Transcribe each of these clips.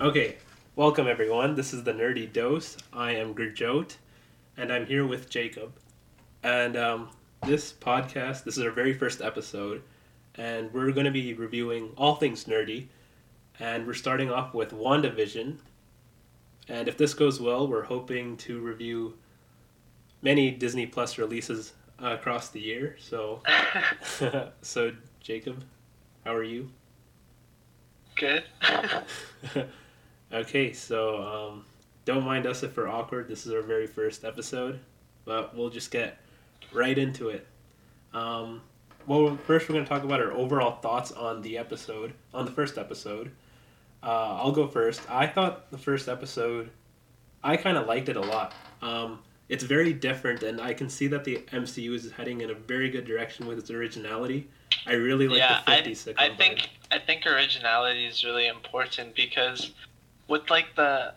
Okay, welcome everyone. This is the Nerdy Dose. I am Gurjot, and I'm here with Jacob. And um, this podcast, this is our very first episode, and we're going to be reviewing all things nerdy. And we're starting off with WandaVision. And if this goes well, we're hoping to review many Disney Plus releases uh, across the year. So, so Jacob, how are you? Good. okay, so um, don't mind us if we're awkward. This is our very first episode, but we'll just get right into it. Um, well, first we're going to talk about our overall thoughts on the episode, on the first episode. Uh, I'll go first. I thought the first episode, I kind of liked it a lot. Um, it's very different, and I can see that the MCU is heading in a very good direction with its originality. I really like yeah, the 50 I, I think I think originality is really important because with like the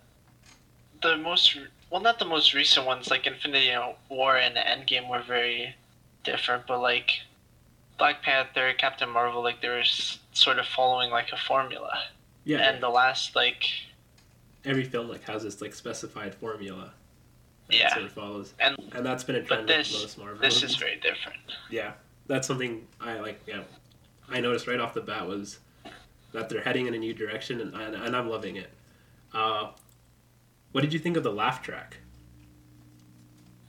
the most well not the most recent ones like Infinity War and Endgame were very different, but like Black Panther, Captain Marvel, like they were s- sort of following like a formula. yeah, And the last like every film like has this like specified formula. that Yeah. sort of follows, and and that's been a trend with this most Marvel. this is very different. yeah, that's something I like. Yeah, I noticed right off the bat was that they're heading in a new direction, and and, and I'm loving it. Uh, what did you think of the laugh track?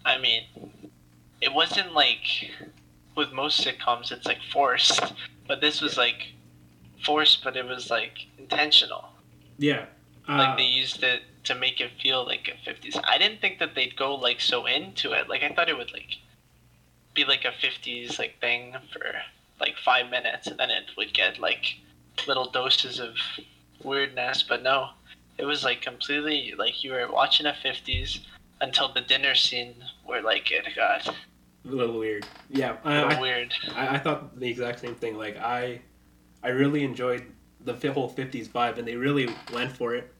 I mean, it wasn't like with most sitcoms it's like forced, but this was like forced, but it was like intentional. Yeah, uh, Like they used it to make it feel like a fifties. I didn't think that they'd go like so into it. Like I thought it would like be like a fifties like thing for like five minutes, and then it would get like little doses of weirdness. But no, it was like completely like you were watching a fifties until the dinner scene where like it got a little weird. Yeah, a little I, weird. I, I thought the exact same thing. Like I, I really enjoyed the whole '50s vibe, and they really went for it.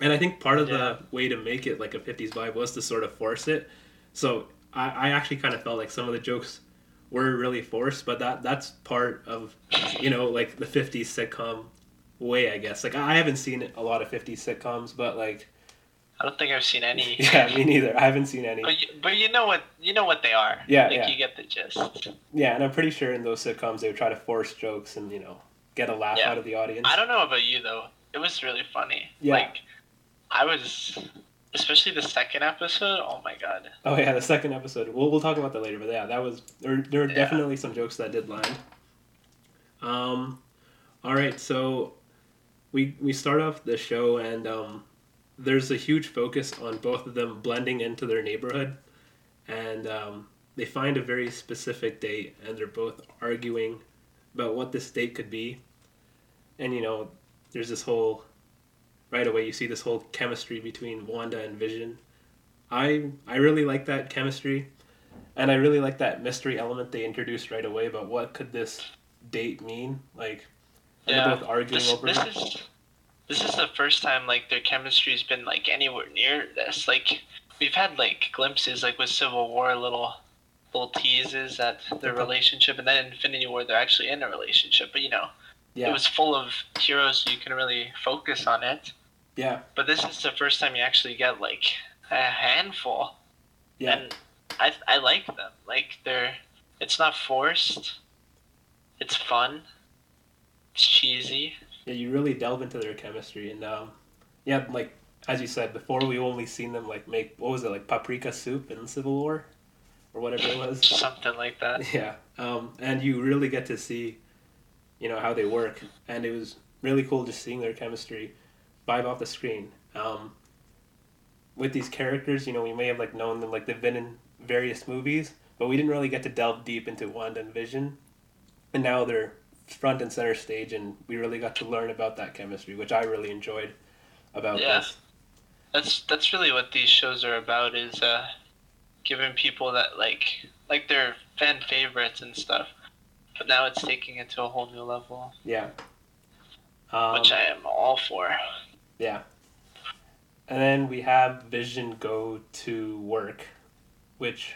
And I think part of Yeah. the way to make it like a '50s vibe was to sort of force it. So I, I actually kind of felt like some of the jokes were really forced, but that that's part of you know like the '50s sitcom way, I guess. Like I haven't seen a lot of '50s sitcoms, but like I don't think I've seen any. yeah, me neither. I haven't seen any. But you, but you know what you know what they are. Yeah, like yeah. you get the gist. Yeah, and I'm pretty sure in those sitcoms they would try to force jokes and you know get a laugh Yeah. out of the audience. I don't know about you though. It was really funny. Yeah. Like I was especially the second episode, oh my god. Oh yeah, the second episode. We'll we'll talk about that later, but yeah, that was there. There were Yeah. definitely some jokes that did land. Um, all right, so we we start off the show and um, there's a huge focus on both of them blending into their neighborhood, and um, they find a very specific date, and they're both arguing about what this date could be, and you know, there's this whole right away you see this whole chemistry between Wanda and Vision. I I really like that chemistry, and I really like that mystery element they introduced right away about what could this date mean. Like, and Yeah. they're both arguing This, over this it. is this is the first time like their chemistry's been like anywhere near this. Like we've had like glimpses like with Civil War little little teases at their relationship and then Infinity War they're actually in a relationship. But you know, Yeah, it was full of heroes so you can really focus on it. yeah, But this is the first time you actually get like a handful. yeah, And I I like them. Like they're it's not forced. It's fun. Cheesy. yeah. You really delve into their chemistry, and um, yeah, like as you said before, we only seen them like make what was it like paprika soup in Civil War, or whatever it was. Something like that. Yeah, um, and you really get to see, you know, how they work, and it was really cool just seeing their chemistry vibe off the screen. Um, with these characters, you know, we may have like known them, like they've been in various movies, but we didn't really get to delve deep into Wanda and Vision, and now they're front and center stage, and we really got to learn about that chemistry, which I really enjoyed about Yeah. this. That's that's really what these shows are about is uh giving people that like like their fan favorites and stuff. But now it's taking it to a whole new level, Yeah. Um, which I am all for. Yeah. And then we have Vision go to work, which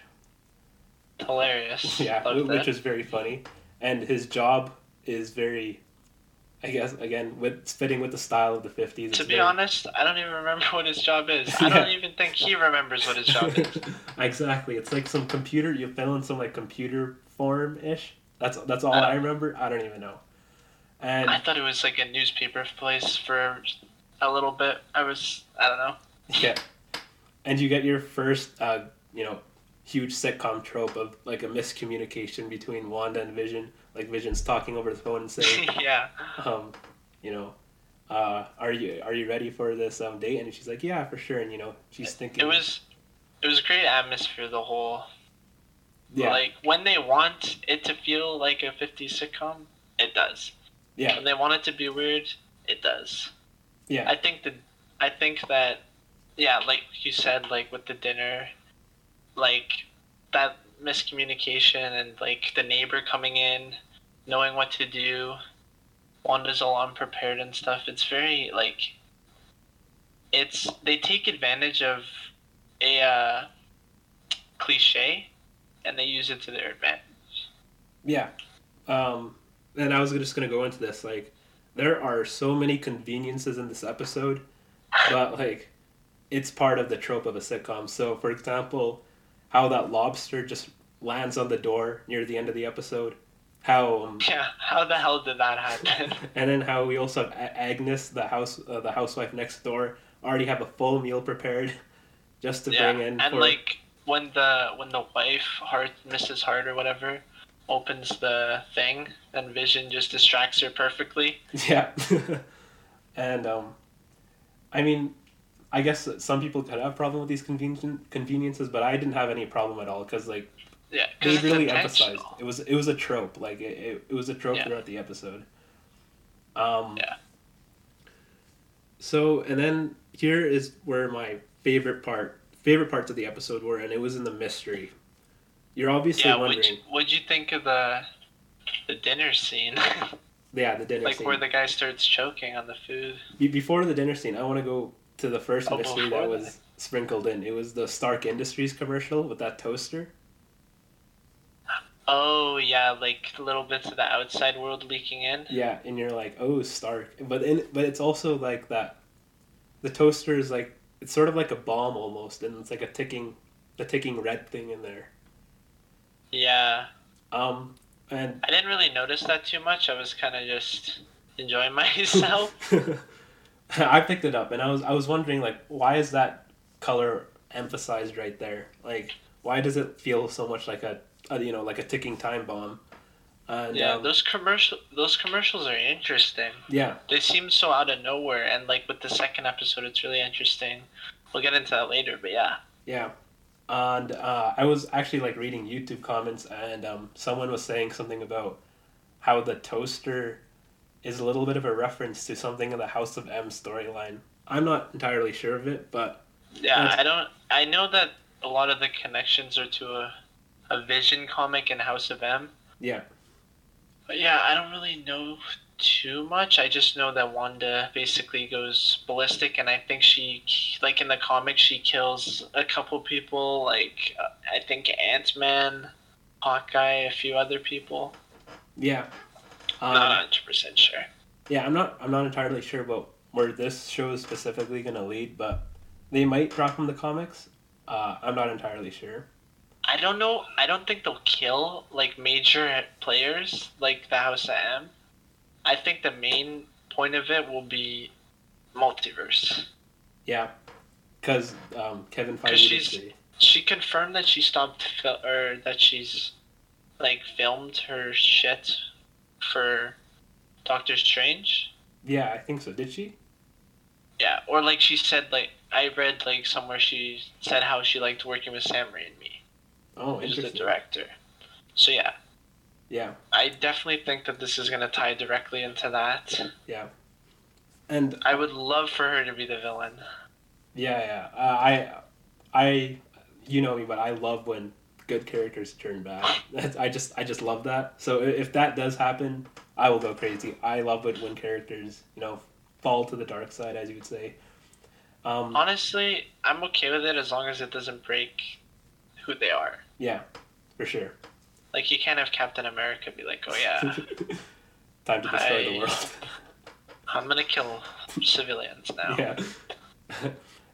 Hilarious. yeah, Love which that. is very funny, and his job is very I guess again with fitting with the style of the fifties. To be very... honest, I don't even remember what his job is. I don't even think he remembers what his job is. exactly, it's like some computer. You fill in some like computer form ish. That's that's all I, I remember. I don't even know. And I thought it was like a newspaper place for a little bit. I was I don't know. Yeah, and you get your first uh, you know huge sitcom trope of like a miscommunication between Wanda and Vision. Like Vision's talking over the phone and saying, "Yeah, um, you know, uh, are you are you ready for this um, date?" And she's like, "Yeah, for sure." And you know, she's thinking it was it was a great atmosphere. The whole yeah, like when they want it to feel like a 50s sitcom, it does. Yeah, when they want it to be weird, it does. Yeah, I think that I think that yeah, like you said, like with the dinner like that miscommunication and like the neighbor coming in, knowing what to do, Wanda's all unprepared and stuff. It's very like it's they take advantage of a uh, cliche and they use it to their advantage. Yeah. Um, and I was just gonna go into this like there are so many conveniences in this episode, but like it's part of the trope of a sitcom. So, for example, how that lobster just lands on the door near the end of the episode. How um, yeah, how the hell did that happen? and then how we also have Agnes, the house, uh, the housewife next door, already have a full meal prepared, just to yeah, bring in. And for... like when the when the wife, Hart, Mrs. Hart or whatever, opens the thing, and Vision just distracts her perfectly. Yeah, and um, I mean, I guess some people could have problem with these convenient conveniences, but I didn't have any problem at all because like yeah, they really emphasized it was it was a trope like it, it, it was a trope yeah. throughout the episode. Um, yeah. So and then here is where my favorite part favorite parts of the episode were, and it was in the mystery. You're obviously yeah, wondering. What'd you, what'd you think of the the dinner scene? yeah, the dinner like scene. where the guy starts choking on the food. Before the dinner scene, I want to go to the first oh, mystery that was that. sprinkled in. It was the Stark Industries commercial with that toaster. Oh yeah, like little bits of the outside world leaking in. Yeah, and you're like, oh Stark, but in but it's also like that. The toaster is like it's sort of like a bomb almost, and it's like a ticking, a ticking red thing in there. Yeah. Um, and I didn't really notice that too much. I was kind of just enjoying myself. I picked it up and I was I was wondering like why is that color emphasized right there? Like why does it feel so much like a, a you know like a ticking time bomb? And, yeah, um, those commercial those commercials are interesting. Yeah, they seem so out of nowhere, and like with the second episode, it's really interesting. We'll get into that later, but yeah. Yeah, and uh, I was actually like reading YouTube comments, and um, someone was saying something about how the toaster is a little bit of a reference to something in the House of M storyline. I'm not entirely sure of it, but yeah, I don't. I know that a lot of the connections are to a, a Vision comic in House of M. Yeah. But yeah, I don't really know too much. I just know that Wanda basically goes ballistic, and I think she, like in the comic, she kills a couple people. Like uh, I think Ant Man, Hawkeye, a few other people. Yeah, um, not hundred percent sure. Yeah, I'm not. I'm not entirely sure about where this show is specifically going to lead, but they might drop from the comics. Uh, I'm not entirely sure. I don't know. I don't think they'll kill like major players like the House of M. I think the main point of it will be multiverse. Yeah, because um, Kevin Feige. she's she confirmed that she stopped fil- or that she's like filmed her shit for Doctor Strange. Yeah, I think so. Did she? Yeah, or like she said, like I read like somewhere she said how she liked working with Sam Raimi. Oh, who's the director. So yeah. Yeah. I definitely think that this is gonna tie directly into that. Yeah. And I would love for her to be the villain. Yeah, yeah. Uh, I, I, you know me, but I love when good characters turn bad. I just I just love that. So if that does happen, I will go crazy. I love it when characters you know fall to the dark side, as you would say. Um, Honestly, I'm okay with it as long as it doesn't break who they are. Yeah, for sure. Like you can't have Captain America be like, "Oh yeah, time to destroy I, the world." I'm gonna kill civilians now. Yeah.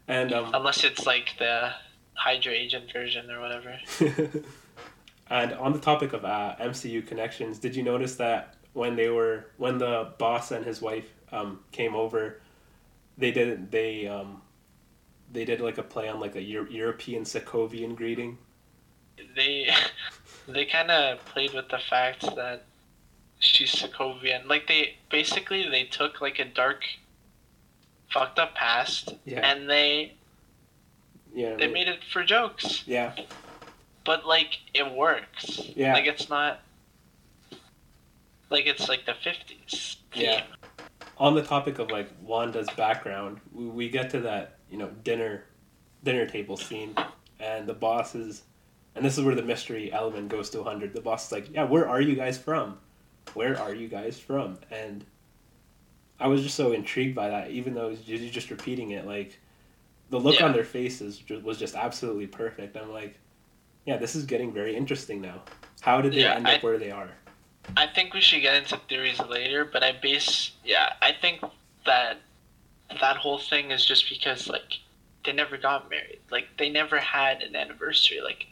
and um, Unless it's like the Hydra agent version or whatever. and on the topic of uh, MCU connections, did you notice that when they were when the boss and his wife um, came over, they did they um, they did like a play on like a Euro- European Sokovian greeting. They they kind of played with the fact that she's Sokovian. Like they basically they took like a dark, fucked up past, Yeah. and they Yeah. they made it for jokes. yeah. But like it works. Yeah. Like it's not. Like it's like the fifties. Yeah. On the topic of like Wanda's background, we, we get to that you know dinner, dinner table scene, and the boss is, and this is where the mystery element goes to hundred. The boss is like, "Yeah, where are you guys from? Where are you guys from?" And I was just so intrigued by that, even though you're just repeating it. Like, the look Yeah. on their faces was just absolutely perfect. I'm like, yeah, this is getting very interesting now. How did they Yeah, end up where they are? I think we should get into theories later, but I base yeah, I think that that whole thing is just because like they never got married. Like they never had an anniversary. Like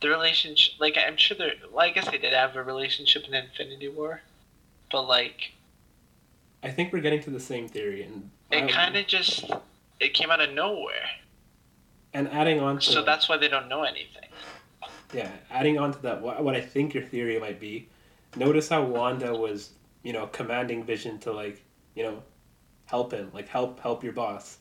the relationship like I'm sure they're well, I guess they did have a relationship in Infinity War. But like I think we're getting to the same theory, and it I- kind of just it came out of nowhere. and adding on to So that's why they don't know anything. yeah, adding on to that, what, what I think your theory might be. Notice how Wanda was, you know, commanding Vision to like, you know, help him, like help help your boss,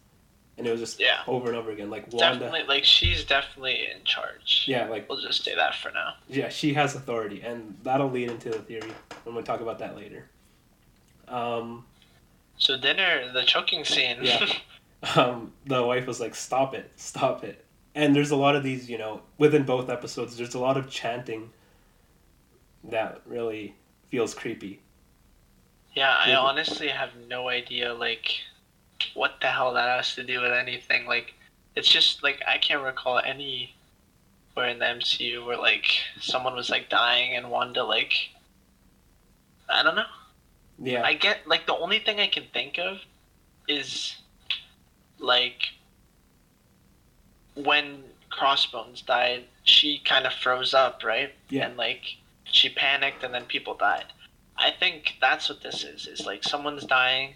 and it was just Yeah. over and over again, like Wanda. Definitely like she's definitely in charge. Yeah, like We'll just say that for now. yeah, she has authority, and that'll lead into the theory when we talk about that later. Um, So dinner, the choking scene. Yeah. um, the wife was like, "Stop it, stop it." And there's a lot of these, you know, within both episodes, there's a lot of chanting that really feels creepy. Yeah, I honestly have no idea like what the hell that has to do with anything. Like it's just like I can't recall any where in the MCU where like someone was like dying and Wanda like I don't know. Yeah, I get like the only thing I can think of is like when Crossbones died, she kind of froze up, right? Yeah. And like she panicked and then people died. I think that's what this is. Is like someone's dying,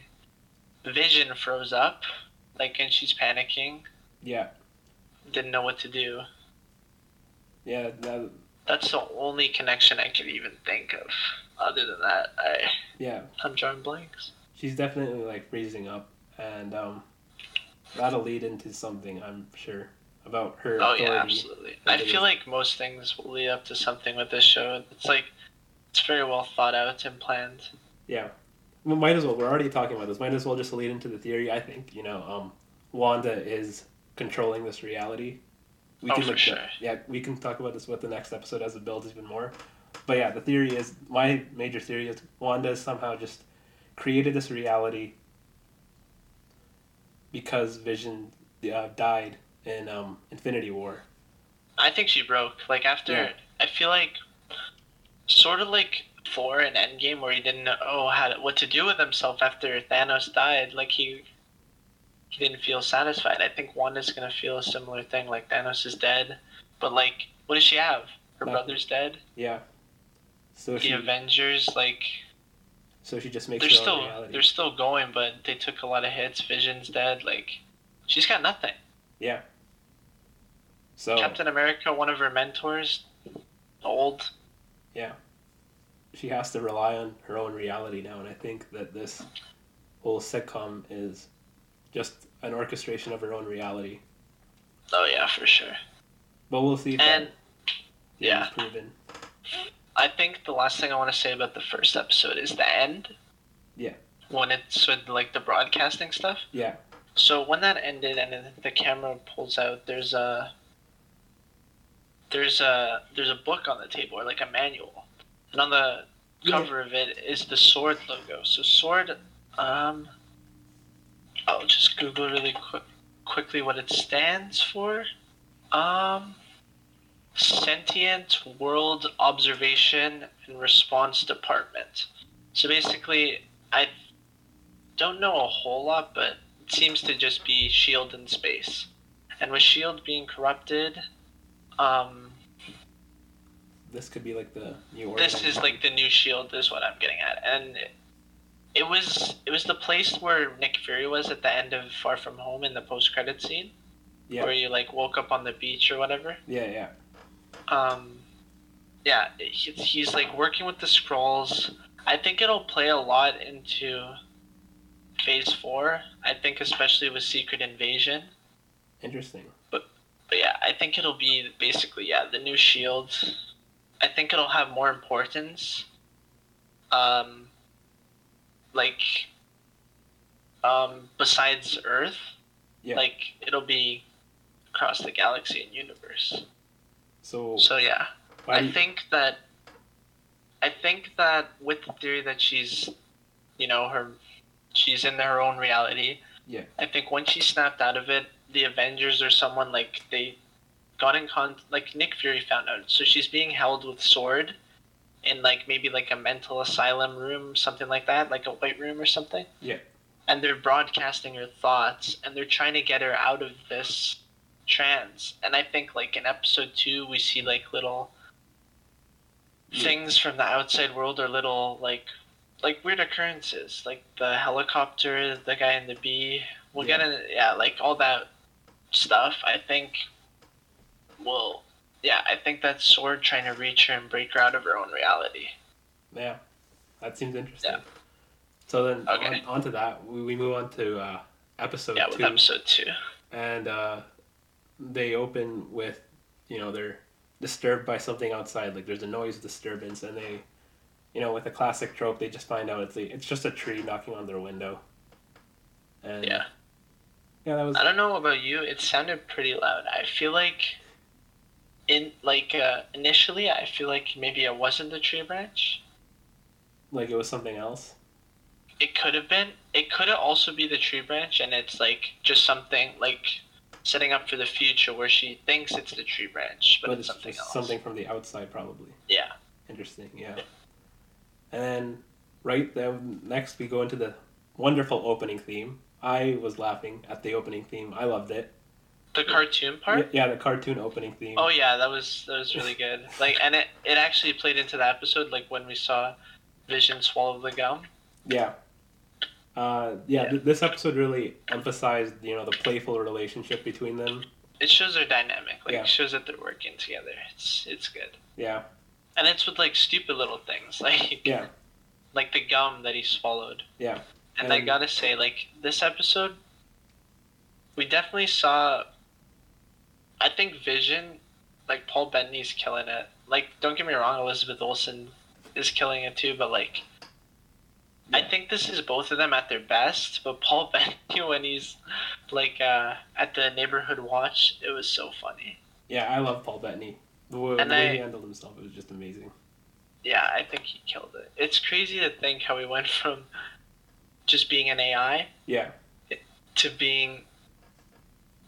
Vision froze up, like and she's panicking, yeah, didn't know what to do. yeah. That, That's the only connection I could even think of. Other than that, I yeah, I'm drawing blanks. she's definitely like raising up, and um, that'll lead into something I'm sure about her Oh yeah, absolutely. I feel like most things will lead up to something with this show. It's like it's very well thought out and planned. Yeah. Well, might as well. We're already talking about this. Might as well just lead into the theory. I think you know, um, Wanda is controlling this reality. We Oh, can for sure. Yeah, we can talk about this with the next episode as it builds even more. But yeah, the theory is my major theory is Wanda has somehow just created this reality because Vision uh, died in um, Infinity War. I think she broke. Like after, Yeah. I feel like sort of like Thor in Endgame, where he didn't know how to, what to do with himself after Thanos died. Like he he didn't feel satisfied. I think Wanda's gonna feel a similar thing. Like Thanos is dead, but like, what does she have? Her Nothing. brother's dead. Yeah. So The she, Avengers, like so she just makes they're her still own reality. they're still going, but they took a lot of hits. Vision's dead. Like she's got nothing. Yeah. So Captain America, one of her mentors, old. Yeah. She has to rely on her own reality now, and I think that this whole sitcom is just an orchestration of her own reality. Oh yeah, for sure. But we'll see if And yeah. proven. I think the last thing I want to say about the first episode is the end. Yeah. When it's with like the broadcasting stuff. Yeah, So when that ended and the camera pulls out, there's a there's a there's a book on the table or like a manual, and on the Yeah. cover of it is the sword logo. So sword, um, I'll just Google really quick quickly what it stands for. Um, Sentient World Observation and Response Department. So basically, I don't know a whole lot, but it seems to just be Shield in space. And with Shield being corrupted, um, This could be like the new. Order. This is like the new Shield, is what I'm getting at. And it, it was it was the place where Nick Fury was at the end of Far From Home in the post credit scene, Yeah. where you like woke up on the beach or whatever. Yeah, yeah. Um yeah he's, he's like working with the Skrulls i think it'll play a lot into phase four i think especially with secret invasion. Interesting. but yeah i think it'll be basically yeah the new shield i think it'll have more importance. Um like um besides earth Yeah. like it'll be across the galaxy and universe So, so yeah I you- think that I think that with the theory that she's you know, her she's in her own reality. Yeah. I think once she snapped out of it, the Avengers or someone like they got in con like Nick Fury found out. So she's being held with sword in like maybe like a mental asylum room, something like that, like a white room or something. Yeah. And they're broadcasting her thoughts and they're trying to get her out of this trance. And I think like in episode two we see like little things from the outside world or little like like weird occurrences. Like the helicopter, the guy in the bee. We'll get in yeah, like all that stuff, I think will yeah, I think that's Sword trying to reach her and break her out of her own reality. Yeah, that seems interesting. Yeah. So then, Okay. on, on to that, we, we move on to uh, episode yeah, with two, episode two. and uh, they open with, you know, they're disturbed by something outside. Like there's a noise disturbance, and they, you know, with a classic trope, they just find out it's the, it's just a tree knocking on their window. And Yeah. yeah, that was I don't know about you, it sounded pretty loud. I feel like in like uh, initially I feel like maybe it wasn't the tree branch. like it was something else. It could have been. It could have also be the tree branch, and it's like just something like setting up for the future where she thinks it's the tree branch, but, But it's it's something else. something from the outside, probably. Yeah. Interesting, yeah. And then, right then, next we go into the wonderful opening theme. I was laughing at the opening theme. I loved it. The cartoon part. Yeah, the cartoon opening theme. Oh yeah, that was that was really good. Like, and it it actually played into the episode, like when we saw Vision swallow the gum. Yeah. Uh, yeah. Th- this episode really emphasized, you know, the playful relationship between them. It shows their dynamic. Like, Yeah. it shows that they're working together. It's it's good. Yeah, And it's with like stupid little things, like yeah, like the gum that he swallowed. yeah. And I gotta say, like this episode, we definitely saw. I think Vision, like Paul Bettany's killing it. Like, don't get me wrong, Elizabeth Olsen is killing it too, but like. I think this is both of them at their best, but Paul Bettany when he's like uh, at the neighborhood watch, it was so funny. Yeah, I love Paul Bettany. The, w- And the way I- he handled himself it was just amazing. Yeah, I think he killed it. It's crazy to think how he went from just being an AI Yeah, to being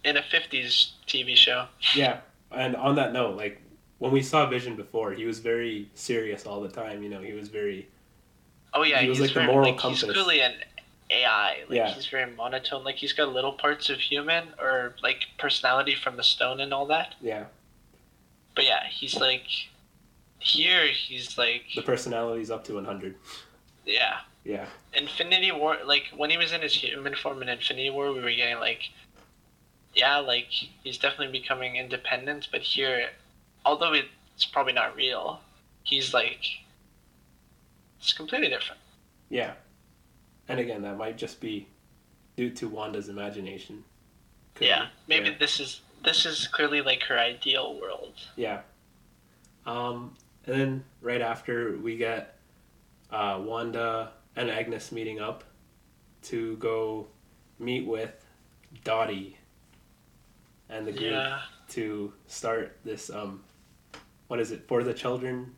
in a 50s TV show. yeah. And on that note, like, when we saw Vision before, he was very serious all the time. You know, he was very Oh yeah, He was he's like the moral like, He's compass. clearly an AI. Like Yeah. he's very monotone. Like he's got little parts of human or like personality from the stone and all that. yeah. But yeah, he's like here. He's like The personality's up to 100. yeah. Yeah, Infinity War. Like when he was in his human form in Infinity War, we were getting like yeah, like he's definitely becoming independent. But here, although it's probably not real, he's like it's completely different. yeah. And again, that might just be due to Wanda's imagination. Could yeah, be. maybe Yeah. this is this is clearly like her ideal world. Yeah. Um, and then right after we get uh, Wanda and Agnes meeting up to go meet with Dottie and the group Yeah, to start this um, what is it for the children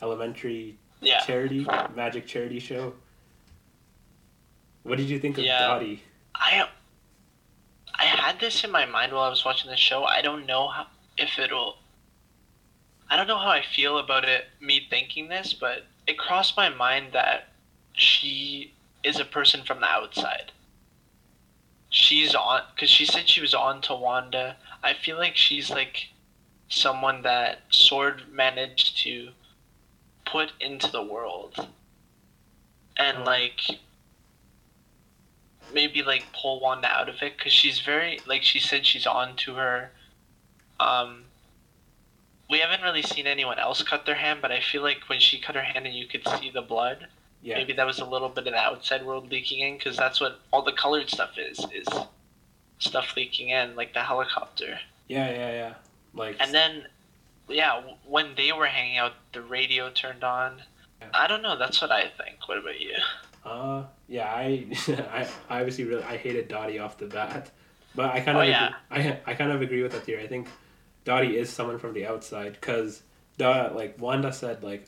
elementary yeah. charity magic charity show. What did you think of Yeah. Dottie? I I had this in my mind while I was watching the show. I don't know how, if it'll. I don't know how I feel about it. Me thinking this, but it crossed my mind that she is a person from the outside. She's on because she said she was on to Wanda. I feel like she's like someone that Sword managed to put into the world, and Oh. like maybe like pull Wanda out of it because she's very like she said she's on to her. Um, we haven't really seen anyone else cut their hand, but I feel like when she cut her hand and you could see the blood, Yeah. maybe that was a little bit of the outside world leaking in because that's what all the colored stuff is is stuff leaking in like the helicopter. Yeah, yeah, yeah. Like And then, yeah, when they were hanging out, the radio turned on. I don't know. That's what I think. What about you? Uh, yeah, I, I, I obviously really, I hated Dottie off the bat, but I kind of, Oh, yeah. agree, I, I kind of agree with that theory. I think Dottie is someone from the outside because, like Wanda said, like,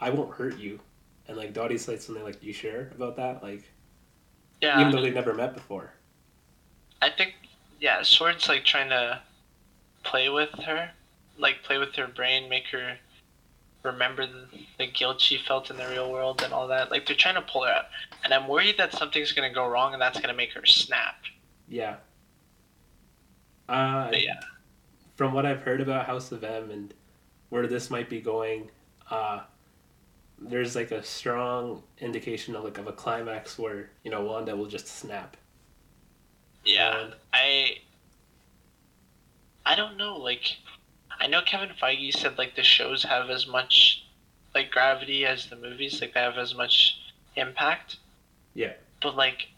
I won't hurt you, and like Dottie said something like, "You sure about that?" Like, Yeah, even though they never met before. I think yeah, Sword's like trying to play with her, like play with her brain, make her remember the, the guilt she felt in the real world and all that. Like they're trying to pull her out, and I'm worried that something's gonna go wrong and that's gonna make her snap. Yeah. Uh, But yeah, from what I've heard about House of M and where this might be going, uh, there's like a strong indication of like of a climax where you know Wanda will just snap. yeah. And- I I don't know. Like, I know Kevin Feige said like the shows have as much like gravity as the movies. Like they have as much impact. Yeah. But like,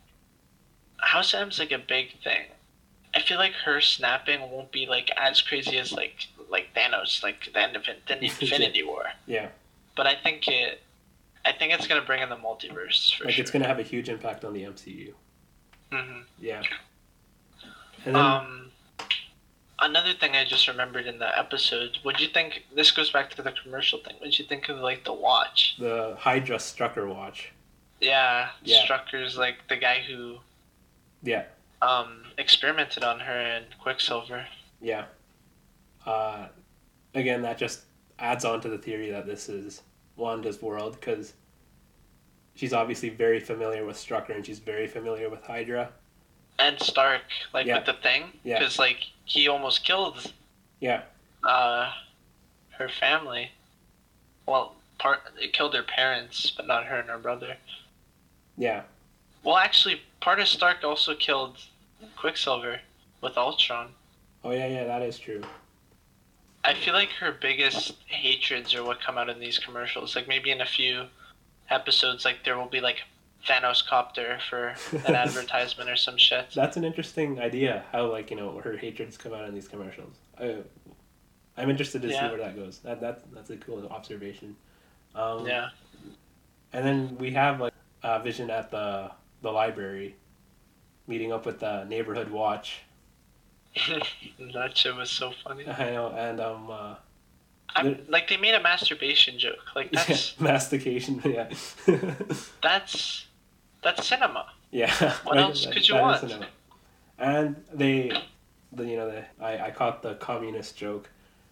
House M's like a big thing. I feel like her snapping won't be like as crazy as like like Thanos, like the end of the Infinity War. Yeah, But I think it, I think it's gonna bring in the multiverse for like sure. it's gonna have a huge impact on the MCU. hmm Yeah. And then Um, another thing I just remembered in the episode. What'd you think? This goes back to the commercial thing. What'd you think of like the watch? the Hydra Strucker watch. Yeah, Yeah. Strucker's like the guy who Yeah, um experimented on her and Quicksilver. yeah. Uh, again, that just adds on to the theory that this is Wanda's world because she's obviously very familiar with Strucker and she's very familiar with Hydra. And Stark, like Yeah. with the thing, Yeah. because like he almost killed Yeah, uh her family. Well, part it killed her parents, but not her and her brother. yeah, Well, actually, part of Stark also killed Quicksilver with Ultron. oh yeah, yeah, that is true. I feel like her biggest hatreds are what come out in these commercials. Like maybe in a few episodes, like there will be like Thanos copter for an advertisement or some shit. That's an interesting idea. How like you know her hatreds come out in these commercials. I, I'm interested to Yeah. see where that goes. That that that's a cool observation. Um, Yeah. And then we have like uh, Vision at the the library, meeting up with the neighborhood watch. that shit was so funny. I know, and um, uh, I'm, like they made a masturbation joke. Like that's mastication. Yeah, that's that's cinema. yeah. What else that- could you want? cinema. And they, the you know the I I caught the communist joke,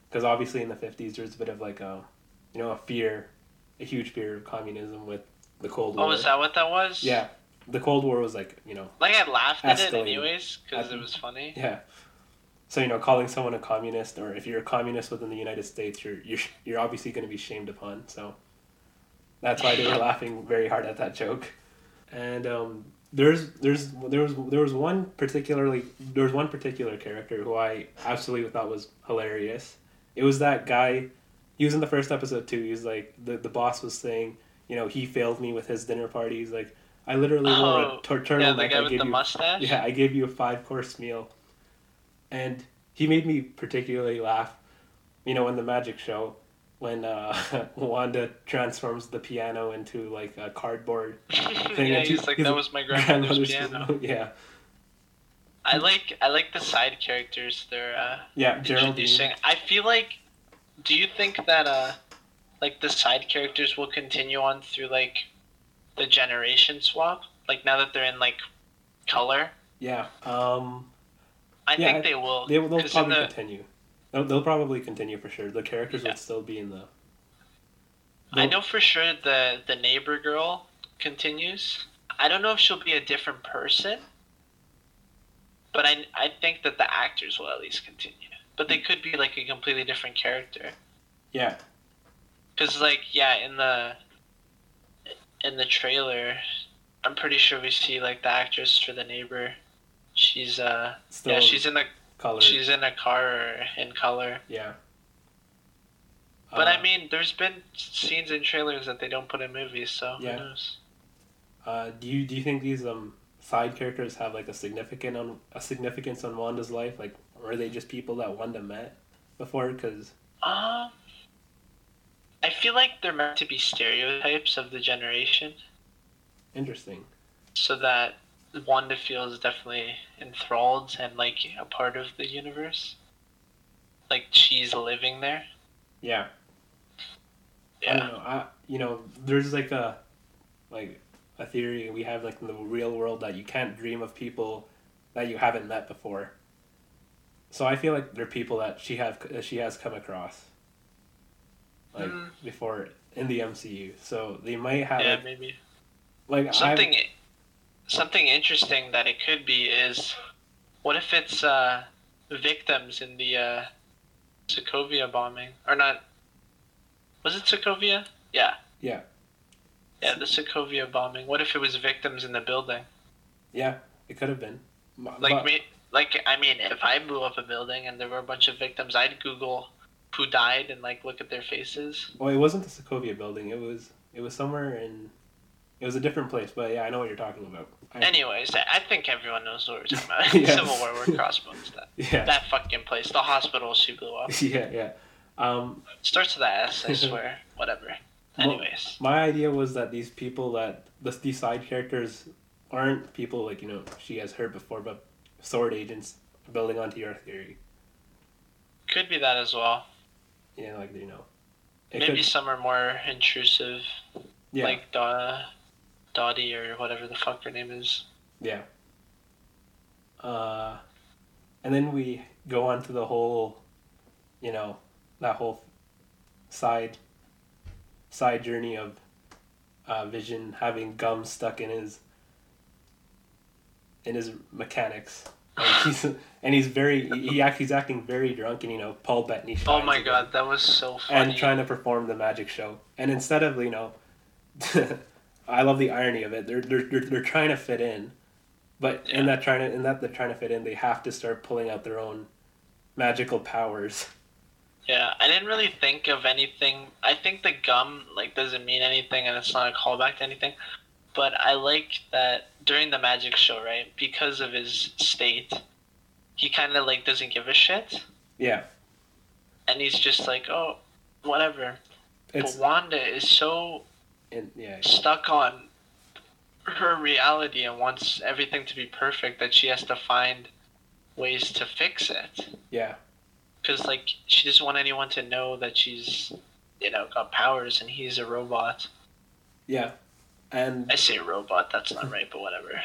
because obviously in the fifties there's a bit of like a, you know, a fear, a huge fear of communism with the Cold oh, War. Oh, is that what that was? Yeah, the Cold War was like you know Like I laughed at it anyways because it was funny. Yeah. So you know, calling someone a communist, or if you're a communist within the United States, you're you're you're obviously going to be shamed upon. So that's why they were laughing very hard at that joke. And um, there's there's there was there was one particularly there was one particular character who I absolutely thought was hilarious. It was that guy. He was in the first episode too. He was like the the boss was saying, you know, he failed me with his dinner party. He's like, I literally wore Oh, a tur- Yeah, the guy I with the you mustache. yeah, I gave you a five course meal. And he made me particularly laugh. You know, in the magic show, when uh, Wanda transforms the piano into like a cardboard thing. yeah, he's like that was my grandmother's piano. Yeah, I like I like the side characters they're uh, yeah, Geraldine. introducing. I feel like, do you think that uh, like the side characters will continue on through like the generation swap? Like now that they're in like color, Yeah, um, I Yeah, think they will. they will they'll probably the- continue. They'll, they'll probably continue for sure. The characters Yeah. would still be in the. I they'll- know for sure the the neighbor girl continues. I don't know if she'll be a different person, but I I think that the actors will at least continue. But they could be like a completely different character. Yeah. Cause like yeah, in the in the trailer, I'm pretty sure we see like the actress for the neighbor. She's uh Still yeah she's in a color. she's in a car in color. yeah. But Uh, I mean, there's been scenes in trailers that they don't put in movies, so Yeah. who knows? Uh, do you do you think these um side characters have like a significant on a significance on Wanda's life? Like, or are they just people that Wanda met before? Because Um, I feel like they're meant to be stereotypes of the generation, interesting. so that Wanda feels definitely enthralled and like a part of the universe. Like she's living there. Yeah. I Yeah. don't know. I you know there's like a like a theory we have like in the real world that you can't dream of people that you haven't met before. So I feel like they're people that she have she has come across. Like Mm. before in the MCU, so they might have Yeah, like, maybe like something. Something interesting that it could be is, what if it's uh, victims in the uh, Sokovia bombing or not? Was it Sokovia? Yeah. Yeah. Yeah, the Sokovia bombing. What if it was victims in the building? Yeah, it could have been. M- Like but- me, like I mean, if I blew up a building and there were a bunch of victims, I'd Google who died and like look at their faces. Well, it wasn't the Sokovia building. It was it was somewhere in. It was a different place, but yeah, I know what you're talking about. I, Anyways, I think everyone knows what we're talking about. Yes. Civil War, where Crossbones that yeah, that fucking place, the hospital she blew up. yeah, yeah. Um, Starts with S, I swear. Whatever. Well- Anyways, my idea was that these people that the, these side characters aren't people like you know she has heard before, but sword agents. Building onto your theory, could be that as well. yeah, like you know, it Maybe could- some are more intrusive, yeah, like Da, Dottie or whatever the fuck her name is. yeah. Uh, and then we go on to the whole, you know, that whole side side journey of uh, Vision having gum stuck in his in his mechanics. And he's and he's very he act, he's acting very drunk and you know Paul Bettany. Oh my god, that was so funny. And trying to perform the magic show, and instead of you know, I love the irony of it. They're they're they're, they're trying to fit in, but in that trying to in that they're trying to fit in, they have to start pulling out their own magical powers. Yeah, I didn't really think of anything. I think the gum like doesn't mean anything, and it's not a callback to anything. But I like that during the magic show, right? Because of his state, he kind of like doesn't give a shit, Yeah, and he's just like, oh, whatever. it's but Wanda is so and yeah. stuck on her reality and wants everything to be perfect that she has to find ways to fix it. yeah. Because like she doesn't want anyone to know that she's you know got powers and he's a robot. Yeah, and i say robot that's not right but whatever.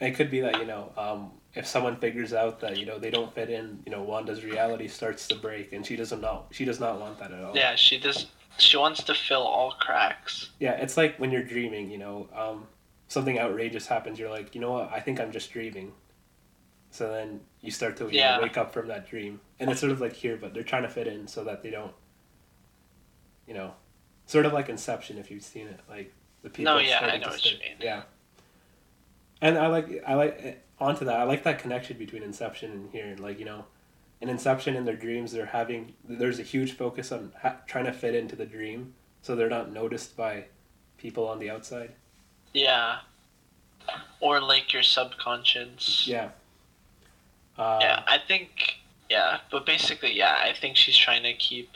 It could be that you know um, if someone figures out that you know they don't fit in, you know Wanda's reality starts to break, and she doesn't know she does not want that at all. yeah she does she wants to fill all cracks Yeah, it's like when you're dreaming, you know, um, something outrageous happens, you're like, you know what, I think I'm just dreaming. So then you start to you know, wake up from that dream. And it's sort of like here, but they're trying to fit in so that they don't, you know, sort of like Inception if you've seen it. Like the people. No, yeah, I know what you mean. Yeah. And I like, I like, onto that, I like that connection between Inception and here. And like, you know, in Inception, in their dreams, they're having, there's a huge focus on ha- trying to fit into the dream so they're not noticed by people on the outside. yeah or like your subconscious Yeah. Uh, yeah i think yeah but basically yeah i think she's trying to keep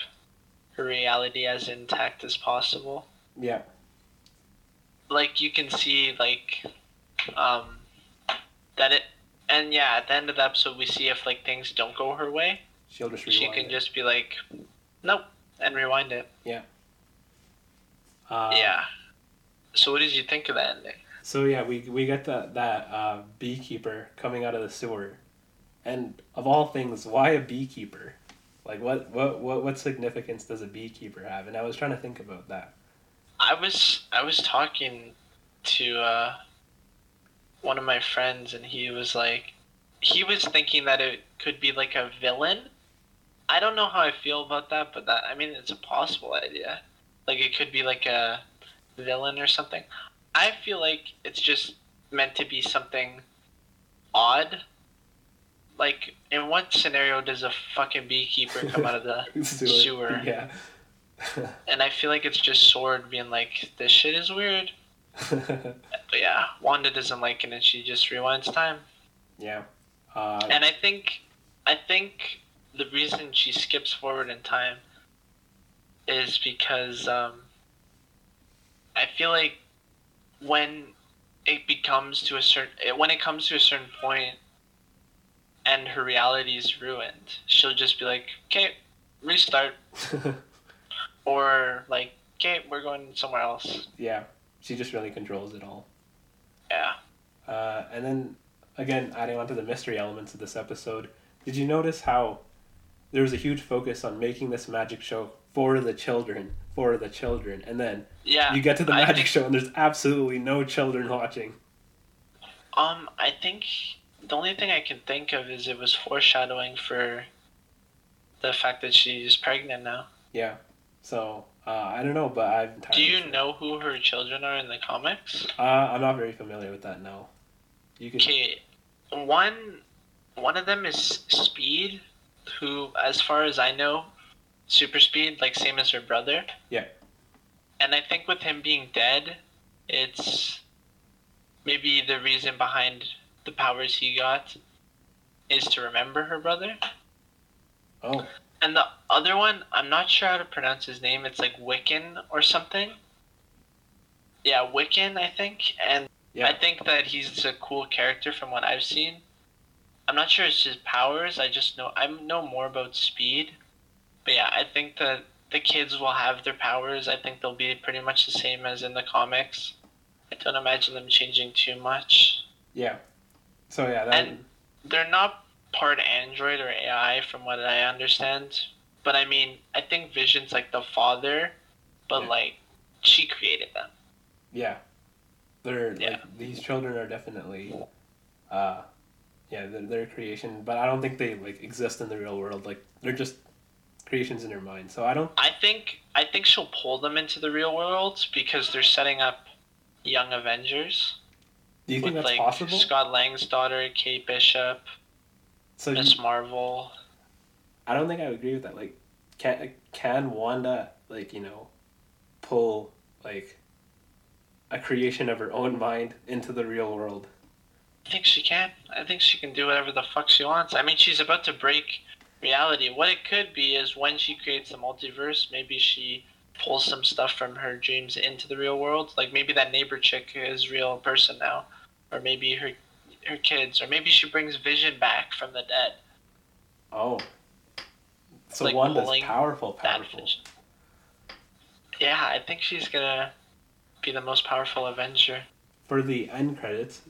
her reality as intact as possible Yeah. like you can see like um that it and yeah at the end of the episode we see if like things don't go her way She'll just she can it. just be like nope and rewind it Yeah. Uh, yeah so what did you think of that ending So yeah, we we get that that uh, beekeeper coming out of the sewer, and of all things, why a beekeeper? Like what what what what significance does a beekeeper have? And I was trying to think about that. i was i was talking to uh one of my friends, and he was like, he was thinking that it could be like a villain. I don't know how I feel about that, but that I mean, it's a possible idea. Like it could be like a villain or something. I feel like it's just meant to be something odd. Like, in what scenario does a fucking beekeeper come out of the sewer? Yeah. And I feel like it's just Sword being like, this shit is weird. But yeah, Wanda doesn't like it and she just rewinds time. yeah. Uh, And I think, I think the reason she skips forward in time is because um, I feel like when it becomes to a certain, when it comes to a certain point, and her reality is ruined, she'll just be like, "Okay, restart," or like, "Okay, we're going somewhere else." yeah. She just really controls it all. Yeah. Uh, and then again, adding on to the mystery elements of this episode, did you notice how there was a huge focus on making this magic show for the children, for the children, and then Yeah. you get to the magic think- show and there's absolutely no children watching. Um, I think the only thing I can think of is it was foreshadowing for the fact that she's pregnant now. Yeah. So uh, I don't know, but I've. Do you sure. know who her children are in the comics? Uh, I'm not very familiar with that. No. You can. Okay, one one of them is Speed, who, as far as I know, super speed, like same as her brother. Yeah. And I think with him being dead, it's maybe the reason behind the powers he got is to remember her brother. Oh. And the other one, I'm not sure how to pronounce his name. It's like Wiccan or something. Yeah, Wiccan, I think. And Yeah. I think that he's a cool character from what I've seen. I'm not sure it's his powers. I just know I know more about speed. But yeah, I think that the kids will have their powers. I think they'll be pretty much the same as in the comics. I don't imagine them changing too much. Yeah. So yeah, that. And- They're not part android or AI from what I understand. But I mean, I think Vision's like the father, but Yeah. like she created them. Yeah. They're Yeah. like these children are definitely uh yeah, they're, they're creation, but I don't think they like exist in the real world. Like they're just creations in her mind. So I don't I think I think she'll pull them into the real world because they're setting up young Avengers do you think that's like possible? Scott Lang's daughter, Kate Bishop, so you, Miss Marvel. I don't think I would agree with that. Like can can Wanda like, you know, pull like a creation of her own mind into the real world? I think she can. I think she can do whatever the fuck she wants. I mean, she's about to break reality. What it could be is when she creates the multiverse, maybe she pulls some stuff from her dreams into the real world. Like maybe that neighbor chick is real person now, or maybe her her kids, or maybe she brings Vision back from the dead. Oh. So Like Wanda's pulling powerful, powerful. Yeah, I think she's gonna be the most powerful Avenger. for the end credits,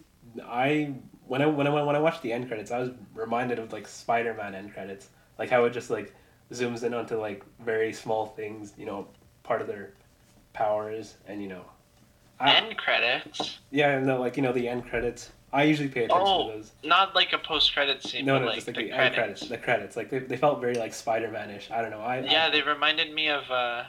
I when I when I when I watched the end credits, I was reminded of like Spider Man end credits, like how it just like zooms in onto like very small things, you know, part of their powers, and you know, I, End credits. yeah, no, like you know the end credits. I usually pay attention Oh, to those. Not like a post-credit scene, No, no, like just like the, the, credits. credits. The credits, like they, they felt very like Spider Man ish. I don't know. I Yeah, I, they reminded me of uh,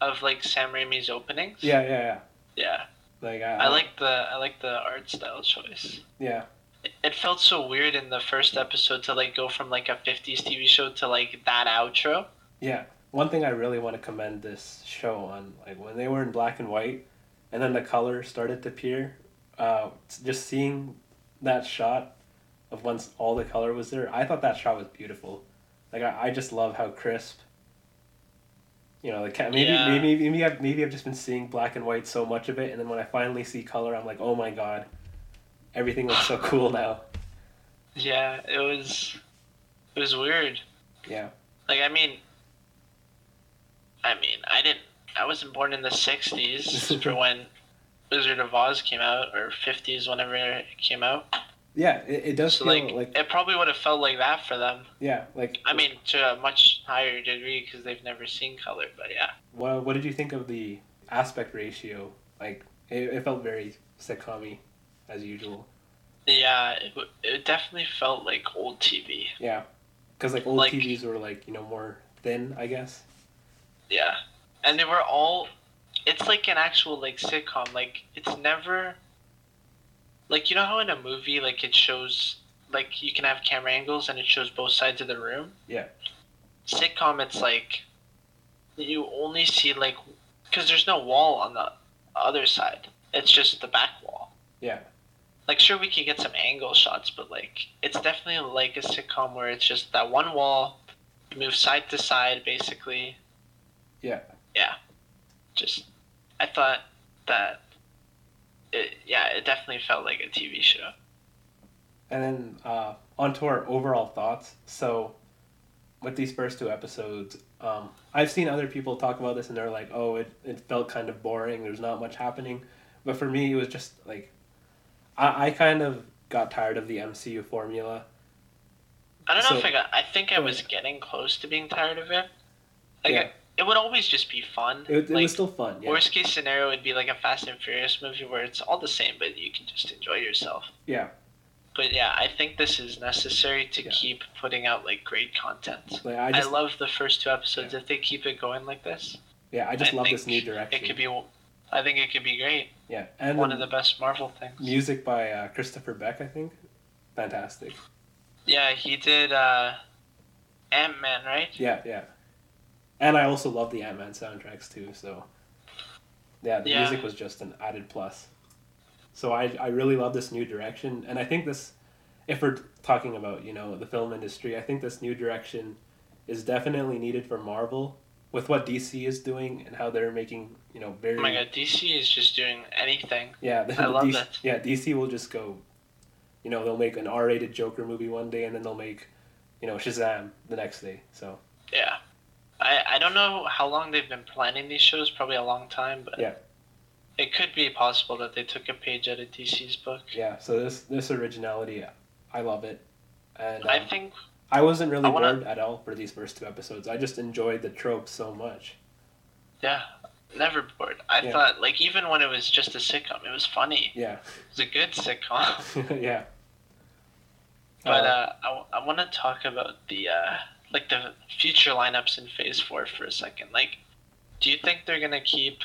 of like Sam Raimi's openings. yeah, yeah, yeah. Yeah, Like I, I like the I like the art style choice. yeah. It, it felt so weird in the first episode to like go from like a '50s TV show to like that outro. Yeah, one thing I really want to commend this show on, like when they were in black and white, and then the color started to appear, uh, just seeing that shot of once all the color was there, I thought that shot was beautiful. Like I, I just love how crisp. You know, like maybe Yeah. maybe maybe I've maybe I've just been seeing black and white so much of it, and then when I finally see color, I'm like, oh my god, everything looks so cool now. Yeah, it was it was weird. Yeah. Like I mean, I mean I didn't I wasn't born in the '60s for when Wizard of Oz came out or '50s whenever it came out. Yeah, it, it does So feel like, like, it probably would have felt like that for them. yeah, like I mean, to a much higher degree because they've never seen color. But yeah, What What did you think of the aspect ratio? Like, it, it felt very sitcom as usual. Yeah, it, it definitely felt like old TV. Yeah, because like old Like- TVs were like you know more thin, I guess. Yeah, and they were all. It's like an actual like sitcom. Like it's never. Like you know how in a movie like it shows like you can have camera angles and it shows both sides of the room. Yeah. Sitcom, it's like. You only see like, because there's no wall on the other side. It's just the back wall. Yeah. Like sure we can get some angle shots, but like it's definitely like a sitcom where it's just that one wall, you move side to side basically. Yeah. Yeah. Just I thought that it yeah, it definitely felt like a TV show. And then uh, on to our overall thoughts. So, with these first two episodes, um, I've seen other people talk about this and they're like, oh, it, it felt kind of boring. There's not much happening. But for me, it was just like, I, I kind of got tired of the MCU formula. I don't know So- if I got I think I was getting close to being tired of it. Like Yeah. I, it would always just be fun. It, it like was still fun. Yeah. worst case scenario would be like a Fast and Furious movie where it's all the same but you can just enjoy yourself. Yeah. But yeah, I think this is necessary to Yeah. keep putting out like great content. Like, I I, love the first two episodes. If they keep it going like this, yeah, I just I love this new direction. it could be. I think it could be great. yeah. And One of the best Marvel things. music by uh, Christopher Beck, I think. Fantastic. Yeah, he did uh, Ant Man, right? Yeah, yeah. And I also love the Ant Man soundtracks too, so yeah, the Yeah. music was just an added plus. So I I really love this new direction and I think this if we're talking about, you know, the film industry, I think this new direction is definitely needed for Marvel with what DC is doing and how they're making, you know, very Oh my god, DC is just doing anything. yeah, the, I love DC, that. Yeah, DC will just go you know, they'll make an R-rated Joker movie one day and then they'll make, you know, Shazam the next day. So, Yeah. I, I don't know how long they've been planning these shows, probably a long time, but Yeah. it could be possible that they took a page out of DC's book. yeah, so this this originality I love it. And um, I think I wasn't really I wanna- bored at all for these first two episodes. I just enjoyed the trope so much. Yeah, never bored. I Yeah. thought like even when it was just a sitcom, it was funny. Yeah, It was a good sitcom. yeah. But Uh, uh, I, w- I want to talk about the uh, like the future lineups in Phase Four for a second. Like, do you think they're gonna keep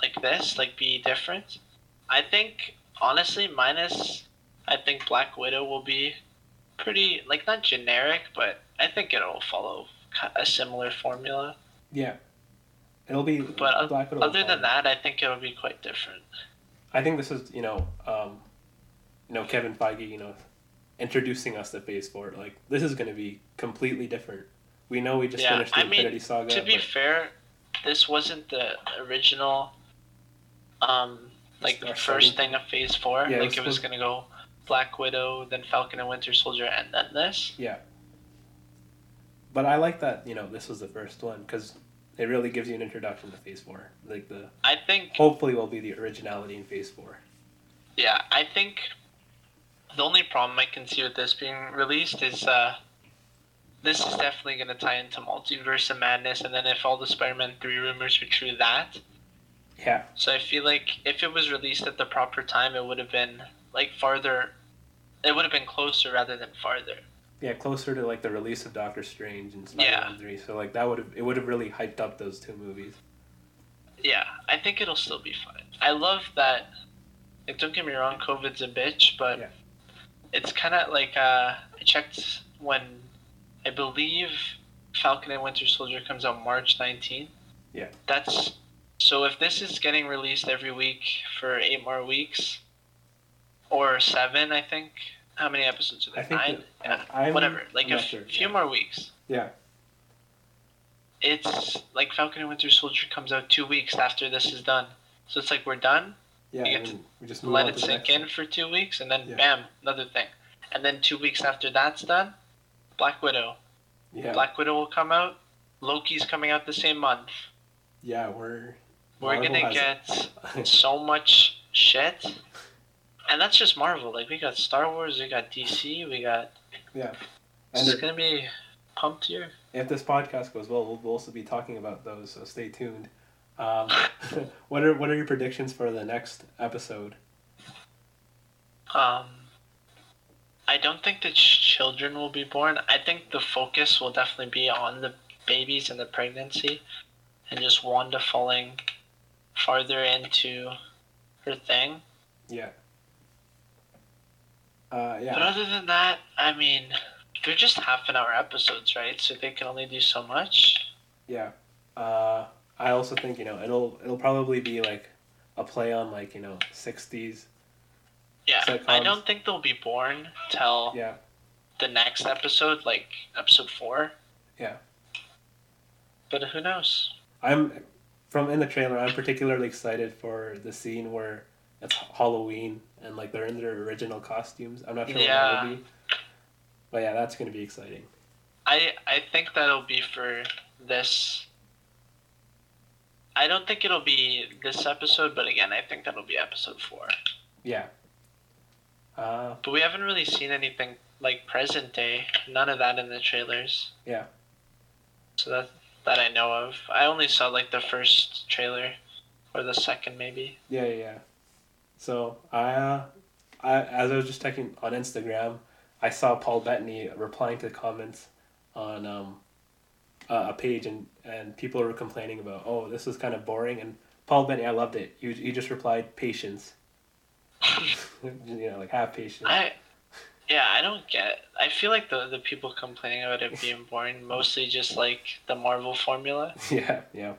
like this, like be different? I think honestly, minus I think Black Widow will be pretty like not generic, but I think it'll follow a similar formula. yeah, it'll be. But Black Widow Other than that, I think it'll be quite different. I think this is you know, um, you know Kevin Feige, you know, introducing us to Phase Four. Like this is going to be completely different. We know we just Yeah, finished the I mean, Infinity Saga. to be but fair, this wasn't the original, um, like Start first thing of Phase Four. Yeah, it like was it was supposed- gonna go Black Widow, then Falcon and Winter Soldier, and then this. Yeah. But I like that you know this was the first one because it really gives you an introduction to Phase Four. Like the I think, hopefully will be the originality in Phase Four. yeah, I think the only problem I can see with this being released is uh, this is definitely gonna tie into Multiverse of Madness, and then if all the Spider-Man three rumors are true, that. Yeah, So I feel like if it was released at the proper time, it would have been like farther. It would have been closer rather than farther. yeah, closer to like the release of Doctor Strange and Spider-Man Yeah. Three. So like that would have it would have really hyped up those two movies. Yeah, I think it'll still be fun. I love that. Like, don't get me wrong, COVID's a bitch, but Yeah. It's kind of like uh, I checked when I believe Falcon and Winter Soldier comes out March 19th. Yeah. That's so if this is getting released every week for eight more weeks, or seven, I think. How many episodes are I there? think Nine. that- yeah, I'm- whatever. Like I'm a sure, few yeah. more weeks. Yeah, It's like Falcon and Winter Soldier comes out two weeks after this is done. So it's like we're done. Yeah. You then we just let it to sink in for two weeks, and then Yeah. bam, another thing. And then two weeks after that's done, Black Widow. Yeah, Black Widow will come out. Loki's coming out the same month. yeah. We're We're Marvel gonna get so much shit. And that's just Marvel. Like we got Star Wars, we got DC, we got. yeah. It's And just gonna be pumped here. if this podcast goes we'll, we'll also be talking about those. So stay tuned. Um, what are what are your predictions for the next episode? Um, I don't think the children will be born. I think the focus will definitely be on the babies and the pregnancy, and just Wanda falling farther into her thing. Yeah. Uh, yeah. But other than that, I mean, they're just half an hour episodes, right? So they can only do so much. Yeah. Uh, I also think you know it'll it'll probably be like a play on like you know sixties. Yeah, I don't think they'll be born till Yeah. the next episode, like episode four. Yeah. But who knows? I'm from in the trailer. I'm particularly excited for the scene where it's Halloween and like they're in their original costumes. I'm not sure what Yeah. that will be. But yeah, that's gonna be exciting. I I think that'll be for this. I don't think it'll be this episode, but again, I think that'll be episode four. Yeah. Uh, But we haven't really seen anything like present day. None of that in the trailers. Yeah. So that that I know of. I only saw like the first trailer, or the second maybe. yeah, yeah. So I, uh, I as I was just checking on Instagram, I saw Paul Bettany replying to comments on um, a a page, and and people were complaining about, oh, this was kind of boring, and Paul Bettany, I loved it. He he just replied, patience. you know, like have patience. I, yeah, I don't get. I feel like the the people complaining about it being boring mostly just like the Marvel formula. yeah, yeah.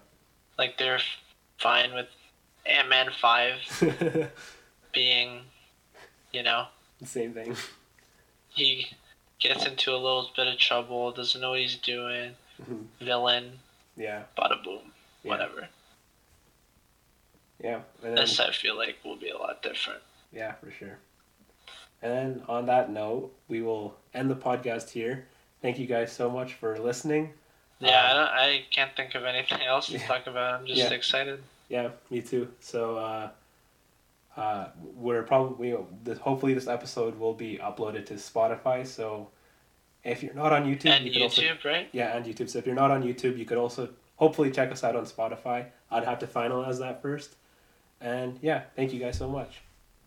Like they're fine with Ant Man five being, you know, the Same thing. he gets into a little bit of trouble, doesn't know what he's doing, Villain, Yeah, bada boom, Yeah. whatever. yeah. Then, This I feel like will be a lot different. yeah, for sure. And then on that note, we will end the podcast here. Thank you guys so much for listening. Yeah, I, don't, I can't think of anything else to Yeah. talk about. I'm just Yeah. excited. Yeah, me too. So uh, uh, we're probably this, hopefully this episode will be uploaded to Spotify. So if you're not on YouTube, And you can also right? yeah, and YouTube. So if you're not on YouTube, you could also hopefully check us out on Spotify. I'd have to finalize that first. And yeah, thank you guys so much.